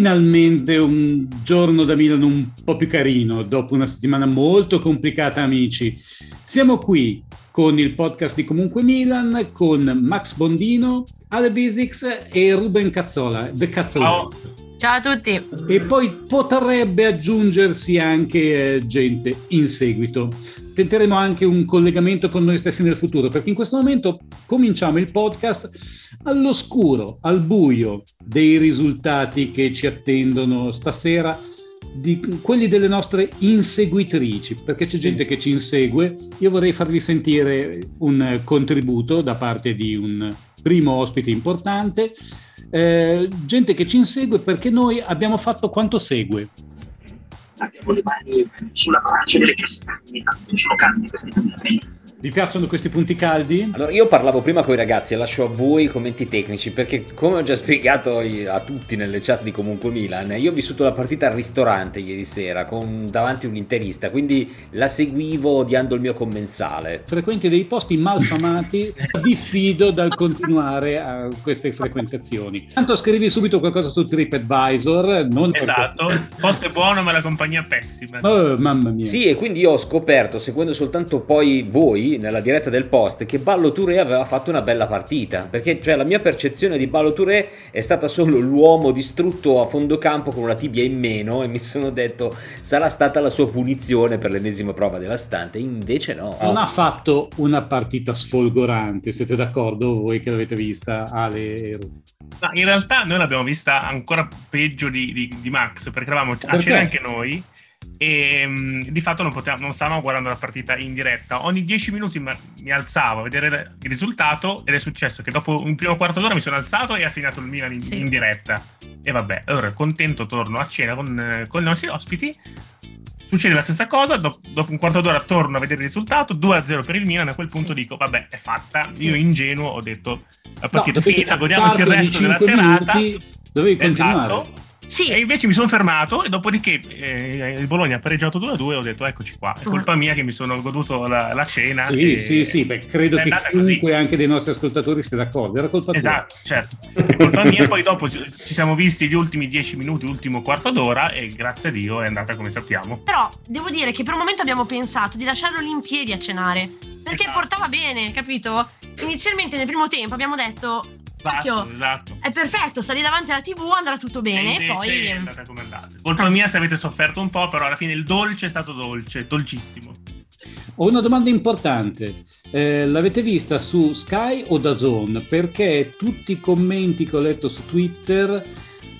Finalmente un giorno da Milano un po' più carino, dopo una settimana molto complicata, amici. Siamo qui con il podcast di Comunque Milan, con Max Bondino, Ale Bisix e Ruben Cazzola, The Cazzola. Ciao. Ciao a tutti. E poi potrebbe aggiungersi anche eh, gente in seguito. Tenteremo anche un collegamento con noi stessi nel futuro, perché in questo momento cominciamo il podcast all'oscuro, al buio dei risultati che ci attendono stasera, di quelli delle nostre inseguitrici, perché c'è gente che ci insegue. Io vorrei farvi sentire un contributo da parte di un primo ospite importante, eh, gente che ci insegue perché noi abbiamo fatto quanto segue. Abbiamo le mani sulla pace delle castagne, sono caldi questi momenti vi piacciono questi punti caldi? Allora, io parlavo prima con i ragazzi e lascio a voi i commenti tecnici perché, come ho già spiegato a tutti nelle chat di Comunque Milan, io ho vissuto la partita al ristorante ieri sera con davanti un interista, quindi la seguivo odiando il mio commensale. Frequenti dei posti malfamati, diffido dal continuare a queste frequentazioni. Tanto scrivi subito qualcosa su TripAdvisor. Non esatto, il posto è buono ma la compagnia è pessima. Oh, mamma mia. Sì, e quindi io ho scoperto, seguendo soltanto poi voi, nella diretta del post che Ballo Touré aveva fatto una bella partita, perché cioè, la mia percezione di Ballo Touré è stata solo l'uomo distrutto a fondo campo con una tibia in meno e mi sono detto sarà stata la sua punizione per l'ennesima prova devastante, invece no. Non ha fatto una partita sfolgorante, siete d'accordo voi che l'avete vista Ale e Ru? No, in realtà noi l'abbiamo vista ancora peggio di, di, di Max, perché eravamo a cena anche noi e um, di fatto non, potevamo, non, stavamo guardando la partita in diretta. Ogni 10 minuti mi alzavo a vedere il risultato ed è successo che dopo un primo quarto d'ora mi sono alzato e ha segnato il Milan in, sì. in diretta. E vabbè, allora contento torno a cena con, con i nostri ospiti. Succede la stessa cosa, dopo, dopo, un quarto d'ora torno a vedere il risultato, 2-0 per il Milan, a quel punto dico, vabbè, è fatta. Io ingenuo ho detto, la partita no, è finita, godiamoci il resto della serata. Dovevi continuare. Sì. E invece mi sono fermato e dopodiché eh, il Bologna ha pareggiato 2-2 e ho detto eccoci qua, è colpa mia che mi sono goduto la, la cena. Sì, sì, sì, beh, credo che chiunque così. anche dei nostri ascoltatori sia d'accordo, era colpa esatto, tua. Esatto, certo, è colpa mia, poi dopo ci siamo visti gli ultimi 10 minuti, l'ultimo quarto d'ora e grazie a Dio è andata come sappiamo. Però devo dire che per un momento abbiamo pensato di lasciarlo lì in piedi a cenare, perché esatto. portava bene, capito? Inizialmente nel primo tempo abbiamo detto Cacchio, esatto. È perfetto, sta lì davanti alla TV, andrà tutto bene. E poi è andata come è andata. Colpa mia se avete sofferto un po', però alla fine il dolce è stato dolce, dolcissimo. Ho una domanda importante. Eh, l'avete vista su Sky o da Zone? Perché tutti i commenti che ho letto su Twitter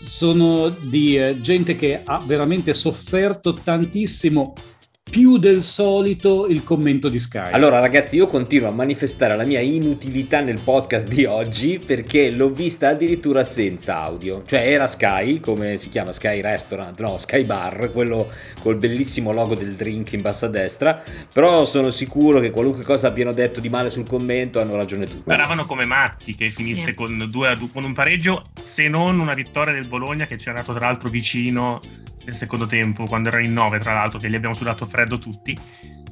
sono di eh, gente che ha veramente sofferto tantissimo più del solito il commento di Sky. Allora ragazzi io continuo a manifestare la mia inutilità nel podcast di oggi perché l'ho vista addirittura senza audio. Cioè era Sky, come si chiama Sky Restaurant, no Sky Bar, quello col bellissimo logo del drink in basso a destra, però sono sicuro che qualunque cosa abbiano detto di male sul commento hanno ragione tutti. Speravano come matti che finisse sì. con, due, con un pareggio, se non una vittoria del Bologna che ci è andato tra l'altro vicino nel secondo tempo, quando era in 9 tra l'altro, che gli abbiamo sudato freddo tutti.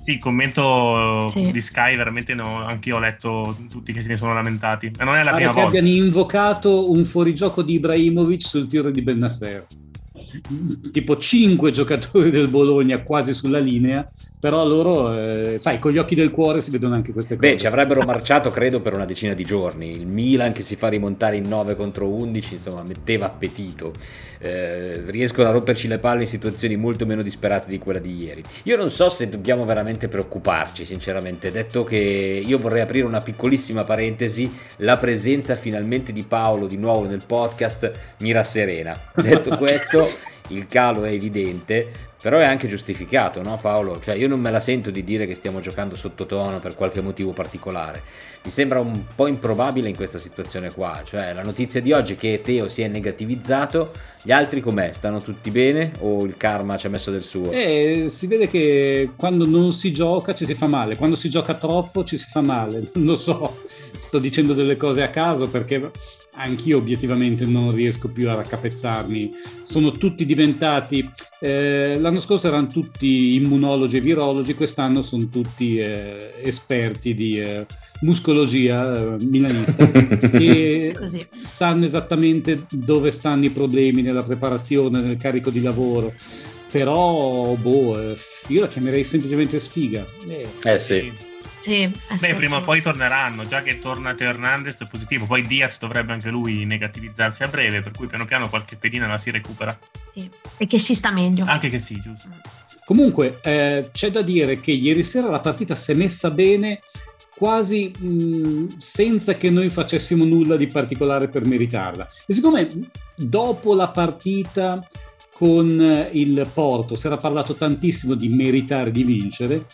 Sì, il commento sì. di Sky veramente no, anche io ho letto tutti che se ne sono lamentati. Ma non è la Pare prima che volta. abbiano invocato un fuorigioco di Ibrahimovic sul tiro di Bennasser. Tipo 5 giocatori del Bologna quasi sulla linea però loro, eh, sai, con gli occhi del cuore si vedono anche queste cose. Beh, ci avrebbero marciato credo per una decina di giorni. Il Milan che si fa rimontare in 9 contro 11, insomma, metteva appetito. Eh, riescono a romperci le palle in situazioni molto meno disperate di quella di ieri. Io non so se dobbiamo veramente preoccuparci, sinceramente, detto che io vorrei aprire una piccolissima parentesi, la presenza finalmente di Paolo di nuovo nel podcast mi rasserena. Detto questo, il calo è evidente, però è anche giustificato, no Paolo? Cioè io non me la sento di dire che stiamo giocando sottotono per qualche motivo particolare. Mi sembra un po' improbabile in questa situazione qua, cioè la notizia di oggi è che Teo si è negativizzato, gli altri com'è? Stanno tutti bene o il karma ci ha messo del suo? Eh, si vede che quando non si gioca ci si fa male, quando si gioca troppo ci si fa male, non lo so, sto dicendo delle cose a caso perché anch'io obiettivamente non riesco più a raccapezzarmi. Sono tutti diventati, eh, l'anno scorso erano tutti immunologi e virologi, quest'anno sono tutti eh, esperti di eh, muscologia eh, milanista e sanno esattamente dove stanno i problemi nella preparazione, nel carico di lavoro. Però, boh, eh, io la chiamerei semplicemente sfiga. Eh, eh sì. Sì, Beh, prima o poi torneranno, già che torna Teo Hernandez è positivo, poi Diaz dovrebbe anche lui negativizzarsi a breve, per cui piano piano qualche pedina la si recupera. Sì. E che si sta meglio. Anche che sì, giusto. Comunque, eh, c'è da dire che ieri sera la partita si è messa bene quasi mh, senza che noi facessimo nulla di particolare per meritarla. E siccome dopo la partita con il Porto si era parlato tantissimo di meritare di vincere,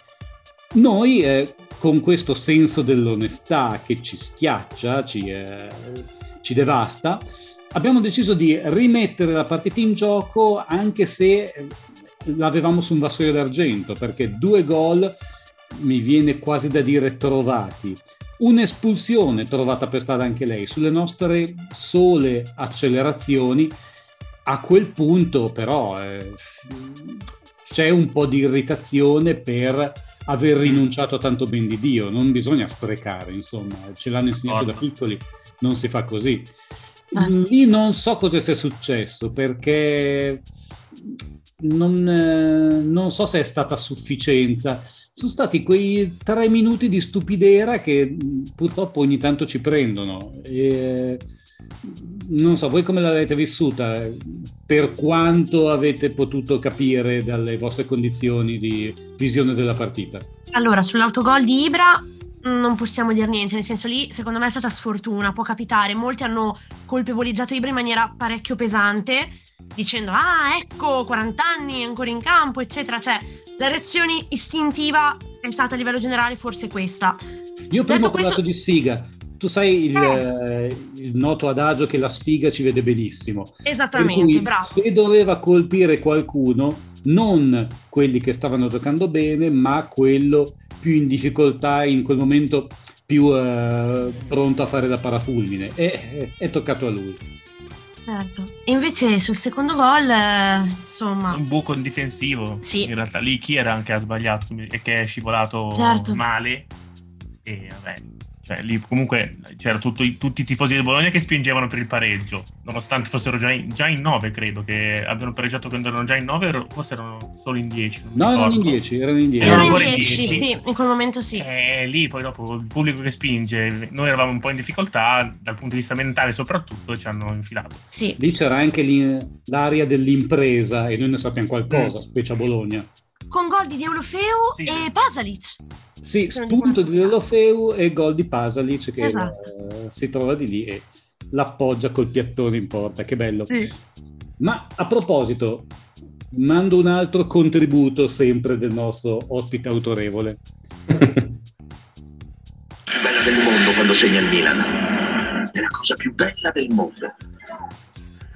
noi eh, con questo senso dell'onestà che ci schiaccia, ci, eh, ci devasta, abbiamo deciso di rimettere la partita in gioco anche se eh, l'avevamo su un vassoio d'argento, perché due gol mi viene quasi da dire trovati. Un'espulsione trovata per strada anche lei sulle nostre sole accelerazioni. A quel punto, però, eh, c'è un po' di irritazione per aver rinunciato a tanto ben di Dio. Non bisogna sprecare, insomma, ce l'hanno insegnato da piccoli, non si fa così. Ah. Lì non so cosa sia successo perché non, eh, non so se è stata sufficienza sono stati quei tre minuti di stupidera che purtroppo ogni tanto ci prendono. E, non so, voi come l'avete vissuta? Per quanto avete potuto capire dalle vostre condizioni di visione della partita? Allora, sull'autogol di Ibra mm, non possiamo dire niente, nel senso lì secondo me è stata sfortuna, può capitare, molti hanno colpevolizzato Ibra in maniera parecchio pesante, dicendo ah ecco 40 anni ancora in campo eccetera, cioè la reazione istintiva è stata a livello generale forse questa. Io prima Detto ho parlato questo... di sfiga, tu sai il, eh. il, noto adagio che la sfiga ci vede benissimo. Esattamente, bravo. Se doveva colpire qualcuno, non quelli che stavano giocando bene, ma quello più in difficoltà in quel momento più eh, pronto a fare da parafulmine. E è, è toccato a lui. Certo. E invece sul secondo gol, eh, insomma... Un buco in difensivo. Sì. In realtà lì chi era anche ha sbagliato e che è scivolato certo. male. E vabbè, cioè, lì comunque c'erano tutti i tifosi del Bologna che spingevano per il pareggio, nonostante fossero già in, già in 9, credo, che abbiano pareggiato quando erano già in 9, forse erano solo in 10. No, erano in 10, erano in 10. Erano in 10, sì, in quel momento sì. E eh, lì poi dopo il pubblico che spinge, noi eravamo un po' in difficoltà, dal punto di vista mentale soprattutto, ci hanno infilato. Sì. Lì c'era anche l'aria dell'impresa e noi ne sappiamo qualcosa, mm. specie a Bologna. Con gol di Deulofeu sì. e Pasalic. Sì, spunto di Lolofeu e gol di Pasalic che esatto. uh, si trova di lì e l'appoggia col piattone in porta, che bello. Sì. Ma a proposito, mando un altro contributo sempre del nostro ospite autorevole. bella del mondo quando segna il Milan. È la cosa più bella del mondo.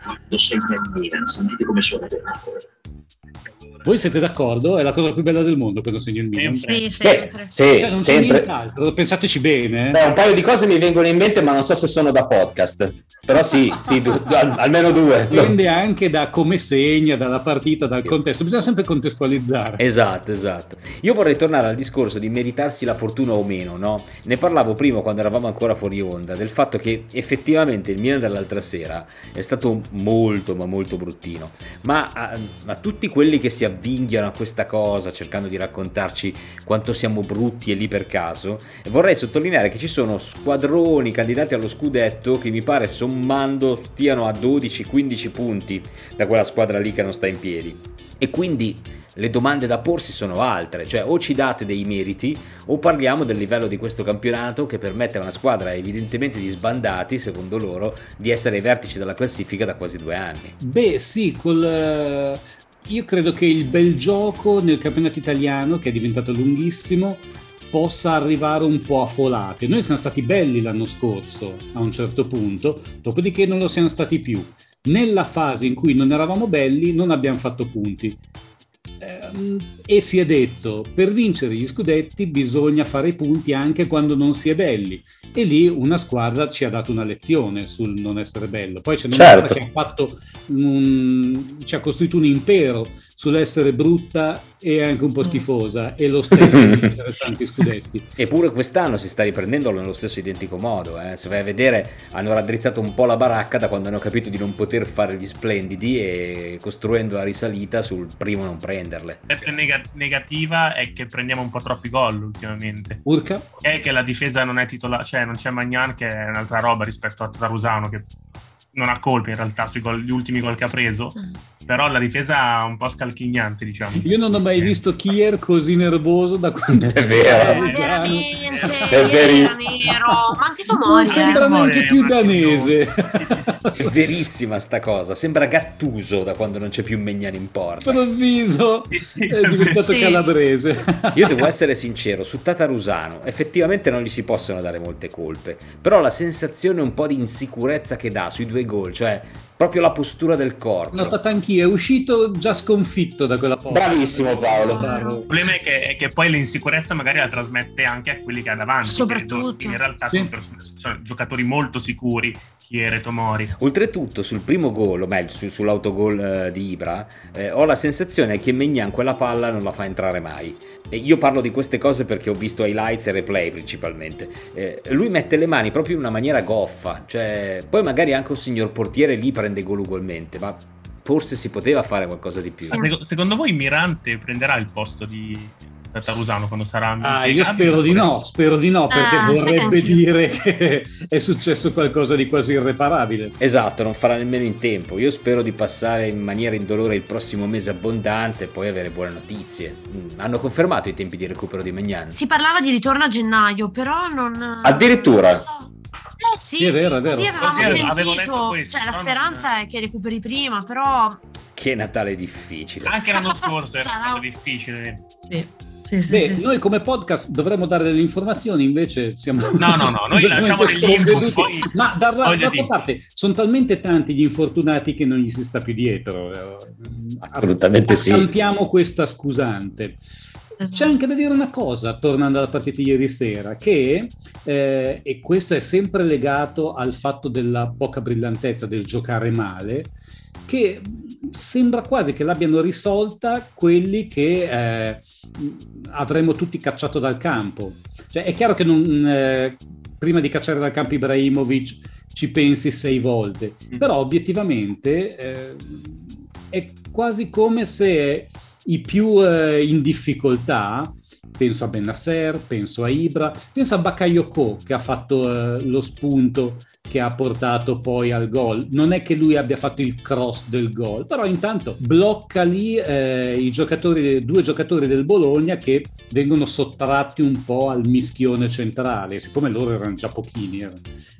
Quando segna il Milan, sentite come suona bene. Voi siete d'accordo? È la cosa più bella del mondo quando segno il Milan. Sì, sempre. Beh, sì, cioè, non sempre. Pensateci bene. Eh. Beh, un paio di cose mi vengono in mente, ma non so se sono da podcast. Però sì, sì du- al- almeno due. Dipende anche da come segna, dalla partita, dal contesto. Bisogna sempre contestualizzare. Esatto, esatto. Io vorrei tornare al discorso di meritarsi la fortuna o meno, no? Ne parlavo prima quando eravamo ancora fuori onda, del fatto che effettivamente il Milan dell'altra sera è stato molto, ma molto bruttino. Ma a, a tutti quelli che si avvicinano avvinghiano a questa cosa cercando di raccontarci quanto siamo brutti e lì per caso. Vorrei sottolineare che ci sono squadroni candidati allo scudetto che mi pare sommando stiano a 12-15 punti da quella squadra lì che non sta in piedi. E quindi le domande da porsi sono altre, cioè o ci date dei meriti o parliamo del livello di questo campionato che permette a una squadra evidentemente di sbandati, secondo loro, di essere ai vertici della classifica da quasi due anni. Beh sì, col... Io credo che il bel gioco nel campionato italiano, che è diventato lunghissimo, possa arrivare un po' a folate. Noi siamo stati belli l'anno scorso a un certo punto, dopodiché non lo siamo stati più. Nella fase in cui non eravamo belli non abbiamo fatto punti e si è detto per vincere gli scudetti bisogna fare i punti anche quando non si è belli e lì una squadra ci ha dato una lezione sul non essere bello poi c'è una certo. che ha fatto un, ci ha costruito un impero sull'essere brutta e anche un po' schifosa e lo stesso per tanti scudetti. Eppure quest'anno si sta riprendendo nello stesso identico modo, eh. se vai a vedere hanno raddrizzato un po' la baracca da quando hanno capito di non poter fare gli splendidi e costruendo la risalita sul primo non prenderle. La neg- negativa è che prendiamo un po' troppi gol ultimamente. Urca? È che la difesa non è titolare, cioè non c'è Magnan che è un'altra roba rispetto a Tarusano che non ha colpi in realtà sui gol, gli ultimi gol che ha preso, mm. però la difesa è un po' scalchignante, diciamo. Io non ho mai visto Kier così nervoso da quando è vero. È è vero. nero, ma anche Tomori. Sembra anche più danese. È verissima sta cosa, sembra Gattuso da quando non c'è più Megnani in porta. Improvviso è diventato sì. calabrese. Io devo essere sincero, su Tatarusano effettivamente non gli si possono dare molte colpe, però la sensazione un po' di insicurezza che dà sui due gol, cioè proprio la postura del corpo. L'ho notata anch'io, è uscito già sconfitto da quella porta. Bravissimo Paolo. Il problema è che, è che, poi l'insicurezza magari la trasmette anche a quelli che ha davanti. Soprattutto. In realtà sì. sono, pers- sono, giocatori molto sicuri, Chiere, Tomori. Oltretutto sul primo gol, o meglio su, sull'autogol eh, di Ibra, eh, ho la sensazione che Megnan quella palla non la fa entrare mai. Io parlo di queste cose perché ho visto highlights e replay principalmente. Eh, lui mette le mani proprio in una maniera goffa, cioè poi magari anche un signor portiere lì prende gol ugualmente, ma forse si poteva fare qualcosa di più. Secondo voi Mirante prenderà il posto di Tarusano quando sarà ah, io spero di no, spero di no perché ah, vorrebbe dire che è successo qualcosa di quasi irreparabile. Esatto, non farà nemmeno in tempo. Io spero di passare in maniera indolore il prossimo mese abbondante e poi avere buone notizie. Mm, hanno confermato i tempi di recupero di Magnan. Si parlava di ritorno a gennaio, però non Addirittura. Non so. Eh sì, sì, è vero, è vero. Sì, avevamo Così sentito, questo, cioè la speranza è che recuperi prima, però... Che Natale difficile. Anche l'anno scorso era Sarà... difficile. Sì. Sì, sì, Beh, sì. noi come podcast dovremmo dare delle informazioni, invece siamo... No, no, no, noi lasciamo degli input. Poi... Ma dall'altra parte sono talmente tanti gli infortunati che non gli si sta più dietro. Assolutamente sì. Campiamo questa scusante. C'è anche da dire una cosa, tornando alla partita di ieri sera, che, eh, e questo è sempre legato al fatto della poca brillantezza del giocare male, che sembra quasi che l'abbiano risolta quelli che eh, avremmo tutti cacciato dal campo. Cioè, è chiaro che non, eh, prima di cacciare dal campo Ibrahimovic ci pensi sei volte, mm. però obiettivamente eh, è quasi come se i più eh, in difficoltà penso a Benasser, penso a Ibra, penso a Bakayoko che ha fatto eh, lo spunto che ha portato poi al gol. Non è che lui abbia fatto il cross del gol, però intanto blocca lì eh, i giocatori, due giocatori del Bologna che vengono sottratti un po' al mischione centrale, siccome loro erano già pochini,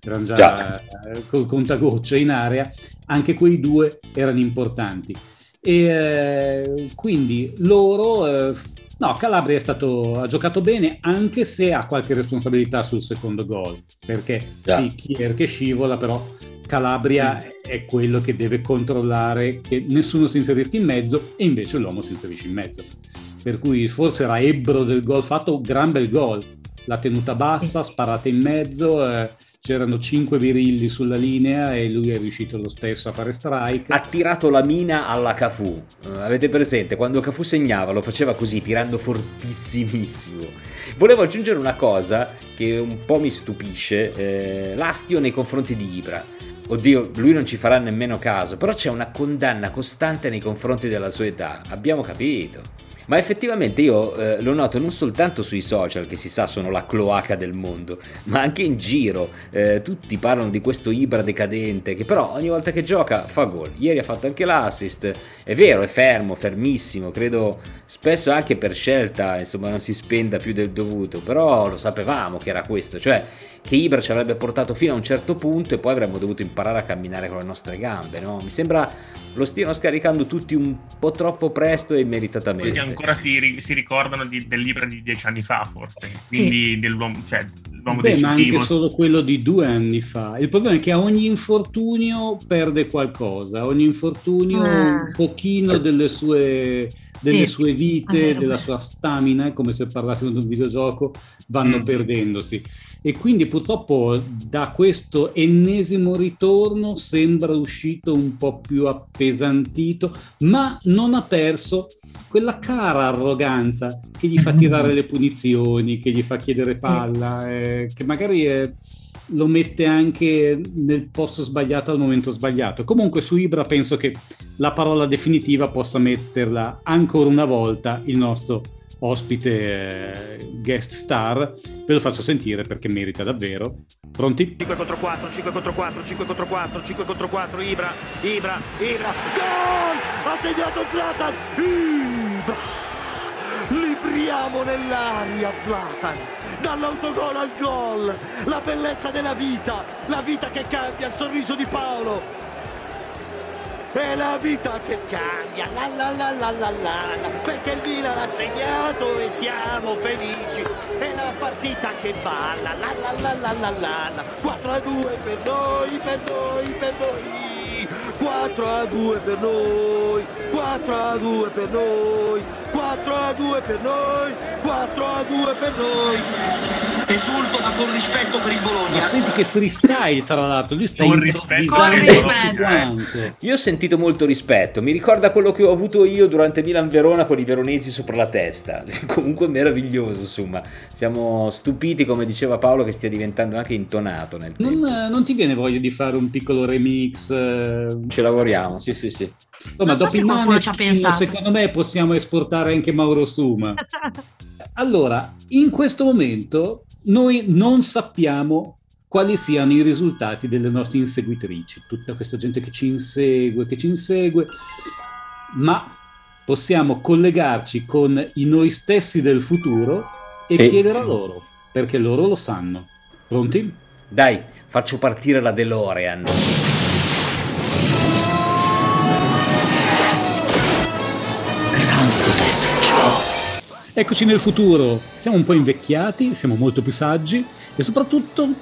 erano già, già. Eh, col contagocce in area, anche quei due erano importanti. E eh, quindi loro eh, No, Calabria stato, ha giocato bene anche se ha qualche responsabilità sul secondo gol, perché yeah. sì, che scivola, però Calabria è quello che deve controllare che nessuno si inserisca in mezzo e invece l'uomo si inserisce in mezzo. Per cui forse era ebbro del gol fatto, gran bel gol, la tenuta bassa, sparata in mezzo, eh, c'erano cinque virilli sulla linea e lui è riuscito lo stesso a fare strike. Ha tirato la mina alla Cafu. Uh, avete presente? Quando Cafu segnava lo faceva così, tirando fortissimissimo. Volevo aggiungere una cosa che un po' mi stupisce, eh, l'astio nei confronti di Ibra. oddio, lui non ci farà nemmeno caso, però c'è una condanna costante nei confronti della sua età, abbiamo capito. Ma effettivamente io eh, lo noto non soltanto sui social, che si sa sono la cloaca del mondo, ma anche in giro. Eh, tutti parlano di questo Ibra decadente, che però ogni volta che gioca fa gol. Ieri ha fatto anche l'assist. È vero, è fermo, fermissimo. Credo spesso anche per scelta, insomma, non si spenda più del dovuto. Però lo sapevamo che era questo. Cioè, che Ibra ci avrebbe portato fino a un certo punto e poi avremmo dovuto imparare a camminare con le nostre gambe, no? Mi sembra lo stiano scaricando tutti un po' troppo presto e meritatamente. Perché ancora si, si ricordano di, del Ibra di dieci anni fa, forse. Quindi sì. dell'uomo, cioè, l'uomo Beh, ma anche solo quello di due anni fa. Il problema è che a ogni infortunio perde qualcosa, ogni infortunio ah. un pochino delle sue delle sì, sue vite, della sua stamina, come se parlassimo di un videogioco, vanno mm. perdendosi e quindi purtroppo da questo ennesimo ritorno sembra uscito un po' più appesantito, ma non ha perso quella cara arroganza che gli fa tirare le punizioni, che gli fa chiedere palla, eh, che magari è, lo mette anche nel posto sbagliato al momento sbagliato. Comunque su Ibra penso che la parola definitiva possa metterla ancora una volta il nostro ospite eh, guest star, ve lo faccio sentire perché merita davvero. Pronti? 5 contro 4, 5 contro 4, 5 contro 4, 5 contro 4, Ibra, Ibra, Ibra, gol! Ha segnato Zlatan! Ibra! Libriamo nell'aria Zlatan! Dall'autogol al gol! La bellezza della vita! La vita che cambia, il sorriso di Paolo! È la vita che cambia, la la la la la la, perché il Milan ha segnato e siamo felici, è la partita che balla, la la la la la la, la. 4 a 2 per noi, per noi, per noi, 4 a 2 per noi, 4 a 2 per noi, 4 a 2 per noi, 4 a 2 per noi. Esulto ma con rispetto per il Bologna. Ma senti che freestyle tra l'altro, lui sta con rispetto. Con rispetto. Io ho sentito molto rispetto, mi ricorda quello che ho avuto io durante Milan-Verona con i veronesi sopra la testa. Comunque meraviglioso, insomma. Siamo stupiti, come diceva Paolo, che stia diventando anche intonato nel non, non, ti viene voglia di fare un piccolo remix? Eh... Ci lavoriamo, sì, sì, sì. Insomma, dopo il Maneskin, secondo me possiamo esportare anche Mauro Suma. allora, in questo momento noi non sappiamo quali siano i risultati delle nostre inseguitrici, tutta questa gente che ci insegue, che ci insegue, ma possiamo collegarci con i noi stessi del futuro e sì. chiedere a loro, perché loro lo sanno. Pronti? Dai, faccio partire la DeLorean. Eccoci nel futuro, siamo un po' invecchiati, siamo molto più saggi e soprattutto mh,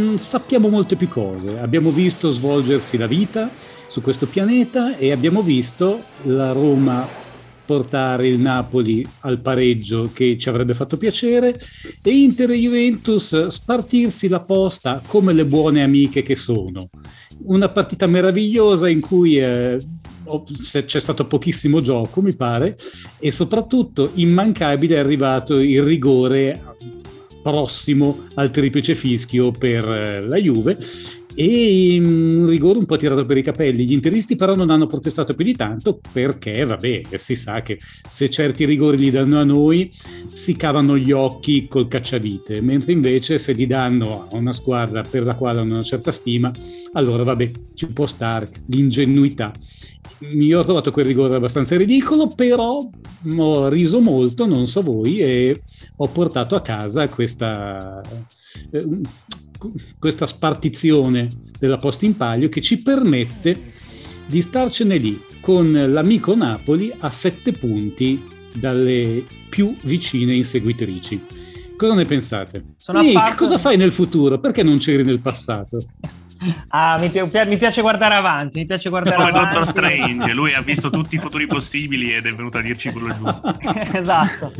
mm, sappiamo molte più cose. Abbiamo visto svolgersi la vita su questo pianeta e abbiamo visto la Roma portare il Napoli al pareggio che ci avrebbe fatto piacere e Inter e Juventus spartirsi la posta come le buone amiche che sono. Una partita meravigliosa in cui eh, c'è stato pochissimo gioco, mi pare, e soprattutto immancabile è arrivato il rigore prossimo al triplice fischio per eh, la Juve e un rigore un po' tirato per i capelli. Gli interisti però non hanno protestato più di tanto perché, vabbè, si sa che se certi rigori li danno a noi si cavano gli occhi col cacciavite, mentre invece se li danno a una squadra per la quale hanno una certa stima, allora vabbè, ci può stare l'ingenuità io ho trovato quel rigore abbastanza ridicolo, però ho riso molto, non so voi, e ho portato a casa questa, eh, questa spartizione della posta in palio che ci permette di starcene lì con l'amico Napoli a sette punti dalle più vicine inseguitrici. Cosa ne pensate? Sono Nick, cosa fai nel futuro? Perché non c'eri nel passato? Ah, mi, mi, piace guardare avanti, mi piace guardare Come avanti. Dottor Strange, lui ha visto tutti i futuri possibili ed è venuto a dirci quello giusto. esatto,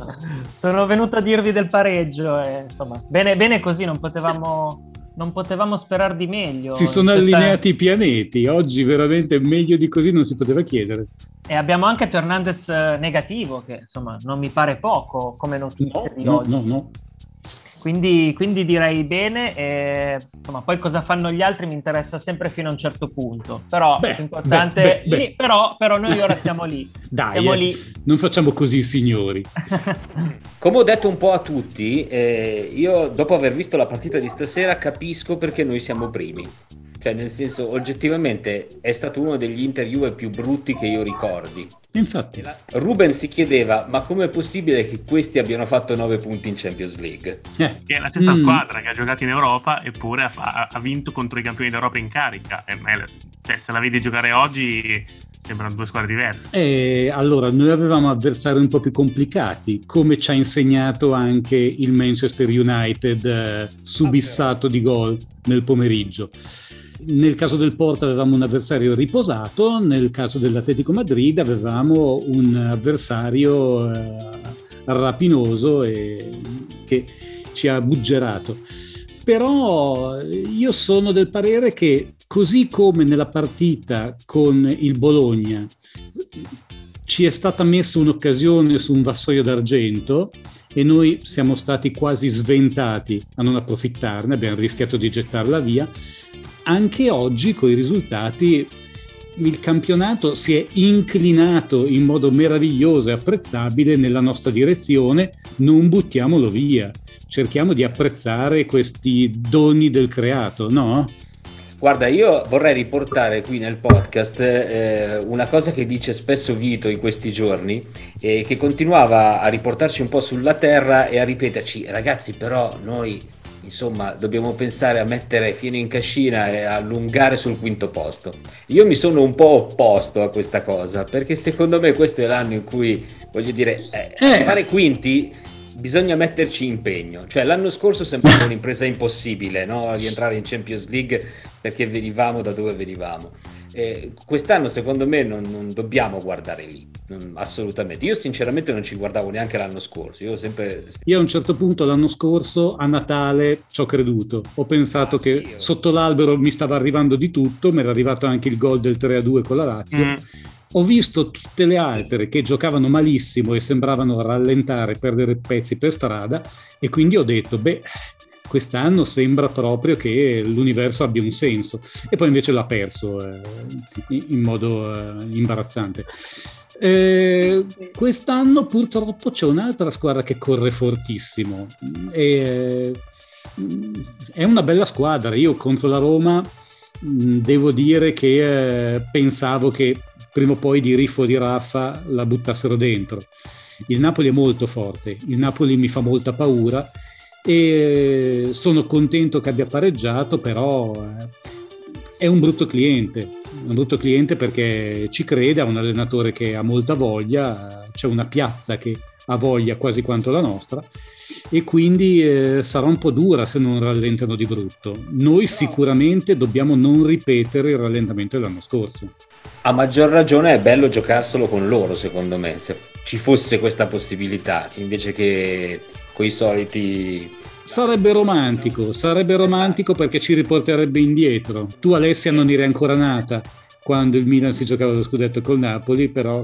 sono venuto a dirvi del pareggio e insomma, bene, bene così, non potevamo, non potevamo sperare di meglio. Si sono allineati i pianeti, oggi veramente meglio di così non si poteva chiedere. E abbiamo anche Fernandez negativo, che insomma non mi pare poco come notizia no, di no, oggi. No, no, Quindi, quindi, direi bene, e, insomma, poi cosa fanno gli altri mi interessa sempre fino a un certo punto, però beh, l'importante beh, beh, lì, però, però, noi ora siamo lì. Dai, siamo eh, lì. non facciamo così signori. Come ho detto un po' a tutti, eh, io dopo aver visto la partita di stasera capisco perché noi siamo primi. Cioè, nel senso, oggettivamente è stato uno degli interview più brutti che io ricordi. Infatti. Ruben si chiedeva, ma com'è possibile che questi abbiano fatto 9 punti in Champions League? Eh. Che è la stessa mm. squadra che ha giocato in Europa, eppure ha, ha vinto contro i campioni d'Europa in carica. E, cioè, se la vedi giocare oggi, sembrano due squadre diverse. E allora, noi avevamo avversari un po' più complicati, come ci ha insegnato anche il Manchester United eh, subissato di gol nel pomeriggio. Nel caso del Porto avevamo un avversario riposato, nel caso dell'Atletico Madrid avevamo un avversario eh, rapinoso e che ci ha buggerato. Però io sono del parere che così come nella partita con il Bologna ci è stata messa un'occasione su un vassoio d'argento e noi siamo stati quasi sventati a non approfittarne, abbiamo rischiato di gettarla via anche oggi con i risultati il campionato si è inclinato in modo meraviglioso e apprezzabile nella nostra direzione, non buttiamolo via, cerchiamo di apprezzare questi doni del creato, no? Guarda, io vorrei riportare qui nel podcast eh, una cosa che dice spesso Vito in questi giorni e che continuava a riportarci un po' sulla terra e a ripeterci, ragazzi però noi insomma dobbiamo pensare a mettere fino in cascina e allungare sul quinto posto. Io mi sono un po' opposto a questa cosa perché secondo me questo è l'anno in cui voglio dire eh, eh. fare quinti bisogna metterci impegno. Cioè, l'anno scorso sembrava un'impresa impossibile, no? Rientrare in Champions League perché venivamo da dove venivamo. Eh, quest'anno, secondo me, non, non dobbiamo guardare lì, non, assolutamente. Io, sinceramente, non ci guardavo neanche l'anno scorso. Io, sempre... io a un certo punto, l'anno scorso, a Natale, ci ho creduto. Ho pensato ah, che io. sotto l'albero mi stava arrivando di tutto, mi era arrivato anche il gol del 3-2 con la Lazio. Mm ho visto tutte le altre che giocavano malissimo e sembravano rallentare, perdere pezzi per strada e quindi ho detto, beh, quest'anno sembra proprio che l'universo abbia un senso e poi invece l'ha perso eh, in modo eh, imbarazzante. Eh, quest'anno purtroppo c'è un'altra squadra che corre fortissimo e, è una bella squadra. Io contro la Roma devo dire che eh, pensavo che prima o poi di Riffo di Raffa la buttassero dentro. Il Napoli è molto forte, il Napoli mi fa molta paura e sono contento che abbia pareggiato, però eh, è un brutto cliente, un brutto cliente perché ci crede, ha un allenatore che ha molta voglia, c'è una piazza che ha voglia quasi quanto la nostra e quindi eh, sarà un po' dura se non rallentano di brutto. Noi sicuramente dobbiamo non ripetere il rallentamento dell'anno scorso. A maggior ragione è bello giocarselo con loro, secondo me, se ci fosse questa possibilità, invece che con i soliti Sarebbe romantico, sarebbe romantico perché ci riporterebbe indietro. Tu Alessia non eri ancora nata quando il Milan si giocava lo scudetto col Napoli, però...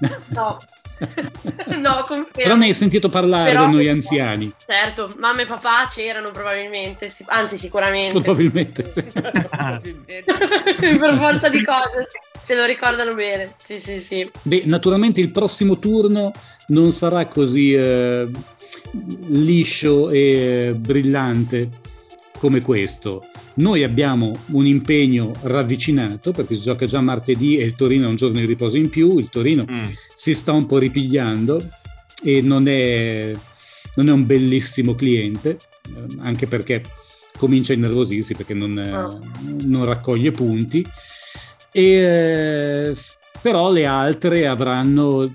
No, no, confermo. Però ne hai sentito parlare Però, da noi anziani. Certo, mamma e papà c'erano probabilmente, anzi sicuramente. Probabilmente, sì. per forza di cose, se lo ricordano bene. Sì, sì, sì. Beh, naturalmente il prossimo turno non sarà così eh, liscio e brillante come questo. Noi abbiamo un impegno ravvicinato perché si gioca già martedì e il Torino ha un giorno di riposo in più, il Torino mm. si sta un po' ripigliando e non è, non è un bellissimo cliente, eh, anche perché comincia a innervosirsi perché non, oh. non raccoglie punti. E eh, però le altre avranno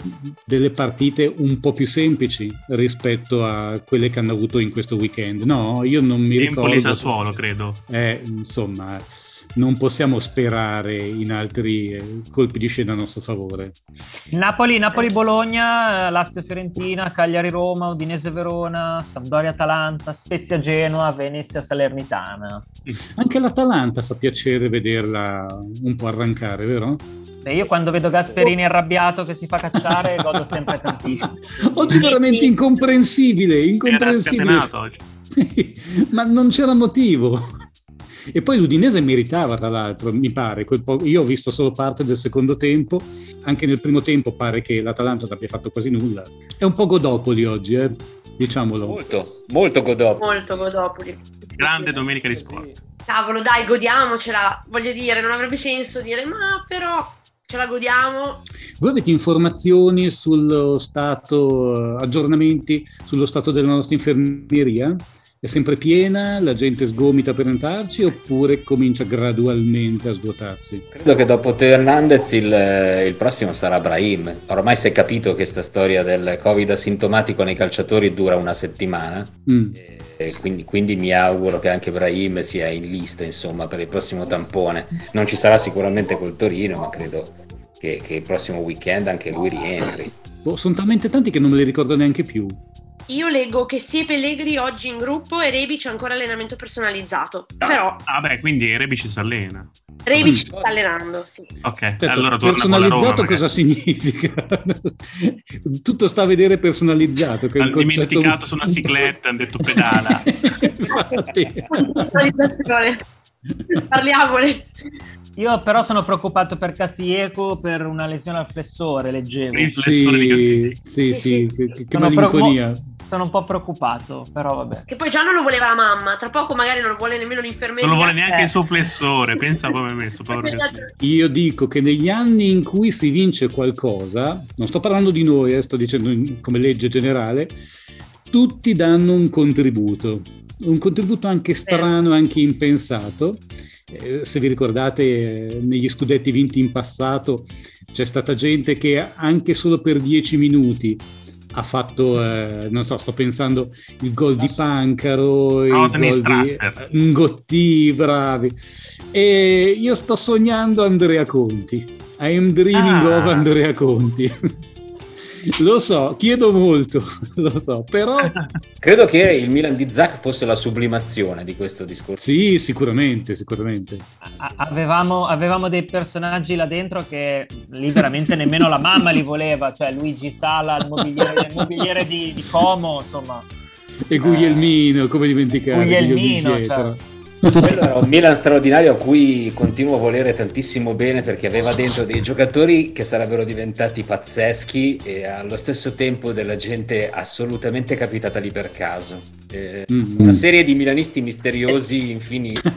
delle partite un po' più semplici rispetto a quelle che hanno avuto in questo weekend. No, io non mi Empoli ricordo. Empoli Sassuolo, credo. Eh, insomma, non possiamo sperare in altri eh, colpi di scena a nostro favore. Napoli, Napoli-Bologna, Lazio-Fiorentina, Cagliari-Roma, Udinese-Verona, Sampdoria-Atalanta, Spezia-Genoa, Venezia-Salernitana. Anche l'Atalanta fa piacere vederla un po' arrancare, vero? Io quando vedo Gasperini arrabbiato che si fa cacciare godo sempre tantissimo. Oggi veramente incomprensibile, incomprensibile. ma non c'era motivo. E poi l'Udinese meritava, tra l'altro, mi pare. Io ho visto solo parte del secondo tempo, anche nel primo tempo pare che l'Atalanta non abbia fatto quasi nulla. È un po' Godopoli oggi, eh? diciamolo. Molto, molto Godopoli. Molto Godopoli. Grande domenica di sport. Cavolo, dai, godiamocela. Voglio dire, non avrebbe senso dire, ma però ce la godiamo. Voi avete informazioni sullo stato, aggiornamenti sullo stato della nostra infermieria? È sempre piena, la gente sgomita per entrarci oppure comincia gradualmente a svuotarsi? Credo che dopo Teo Hernandez il, il, prossimo sarà Brahim. Ormai si è capito che questa storia del Covid asintomatico nei calciatori dura una settimana. Mm. Quindi, quindi, mi auguro che anche Brahim sia in lista insomma, per il prossimo tampone. Non ci sarà sicuramente col Torino, ma credo che, che il prossimo weekend anche lui rientri. Oh, sono talmente tanti che non me li ricordo neanche più. Io leggo che sia Pellegri oggi in gruppo e Rebic ancora allenamento personalizzato. Ah, Però... Ah beh, quindi Rebic si allena. Rebic si sta allenando, sì. Ok, Aspetta, allora personalizzato Roma, cosa significa? Tutto sta a vedere personalizzato. Che Hanno dimenticato su una cicletta, hanno detto pedala. Personalizzazione. Parliamone. Io però sono preoccupato per Castillejo per una lesione al flessore, leggevo. Il flessore sì, di Sì, sì, sì, che, che malinconia. Pro- sono un po' preoccupato, però vabbè. Che poi già non lo voleva la mamma, tra poco magari non lo vuole nemmeno l'infermiera. Non lo vuole neanche eh. il suo flessore, pensa come è messo. Io dico che negli anni in cui si vince qualcosa, non sto parlando di noi, eh, sto dicendo come legge generale, tutti danno un contributo, un contributo anche strano, anche impensato eh, se vi ricordate eh, negli scudetti vinti in passato c'è stata gente che anche solo per dieci minuti ha fatto, eh, non so, sto pensando il gol di Pancaro, no, il gol di Ngotti, bravi. E io sto sognando Andrea Conti. I am dreaming ah. of Andrea Conti. Lo so, chiedo molto, lo so, però... Credo che il Milan di Zach fosse la sublimazione di questo discorso. Sì, sicuramente, sicuramente. avevamo, avevamo, dei personaggi là dentro che lì veramente nemmeno la mamma li voleva, cioè Luigi Sala, il mobiliere, il mobiliere di, di, Como, insomma. E Guglielmino, eh, come dimenticare? Guglielmino, Guglielmino quello era un Milan straordinario a cui continuo a volere tantissimo bene perché aveva dentro dei giocatori che sarebbero diventati pazzeschi e allo stesso tempo della gente assolutamente capitata lì per caso. Eh, mm-hmm. Una serie di milanisti misteriosi infiniti.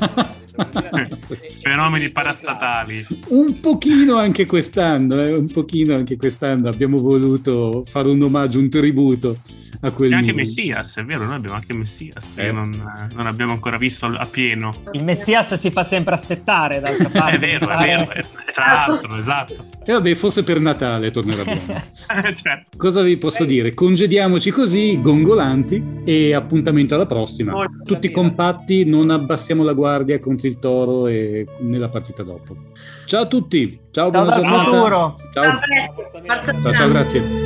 Fenomeni parastatali. Un pochino anche quest'anno, eh, un pochino anche quest'anno abbiamo voluto fare un omaggio, un tributo a quel e anche Messias, è vero, noi abbiamo anche Messias eh. che non, non, abbiamo ancora visto a pieno. Il Messias si fa sempre aspettare d'altra parte. è vero, è vero, è, tra l'altro, esatto. E vabbè, forse per Natale tornerà bene. certo. Cosa vi posso dire? Congediamoci così, gongolanti, e appuntamento alla prossima. Molto Tutti compatti, non abbassiamo la guardia contro il Toro e nella partita dopo. Ciao a tutti, ciao, ciao buona giornata. Ciao. Ciao. ciao, ciao, grazie.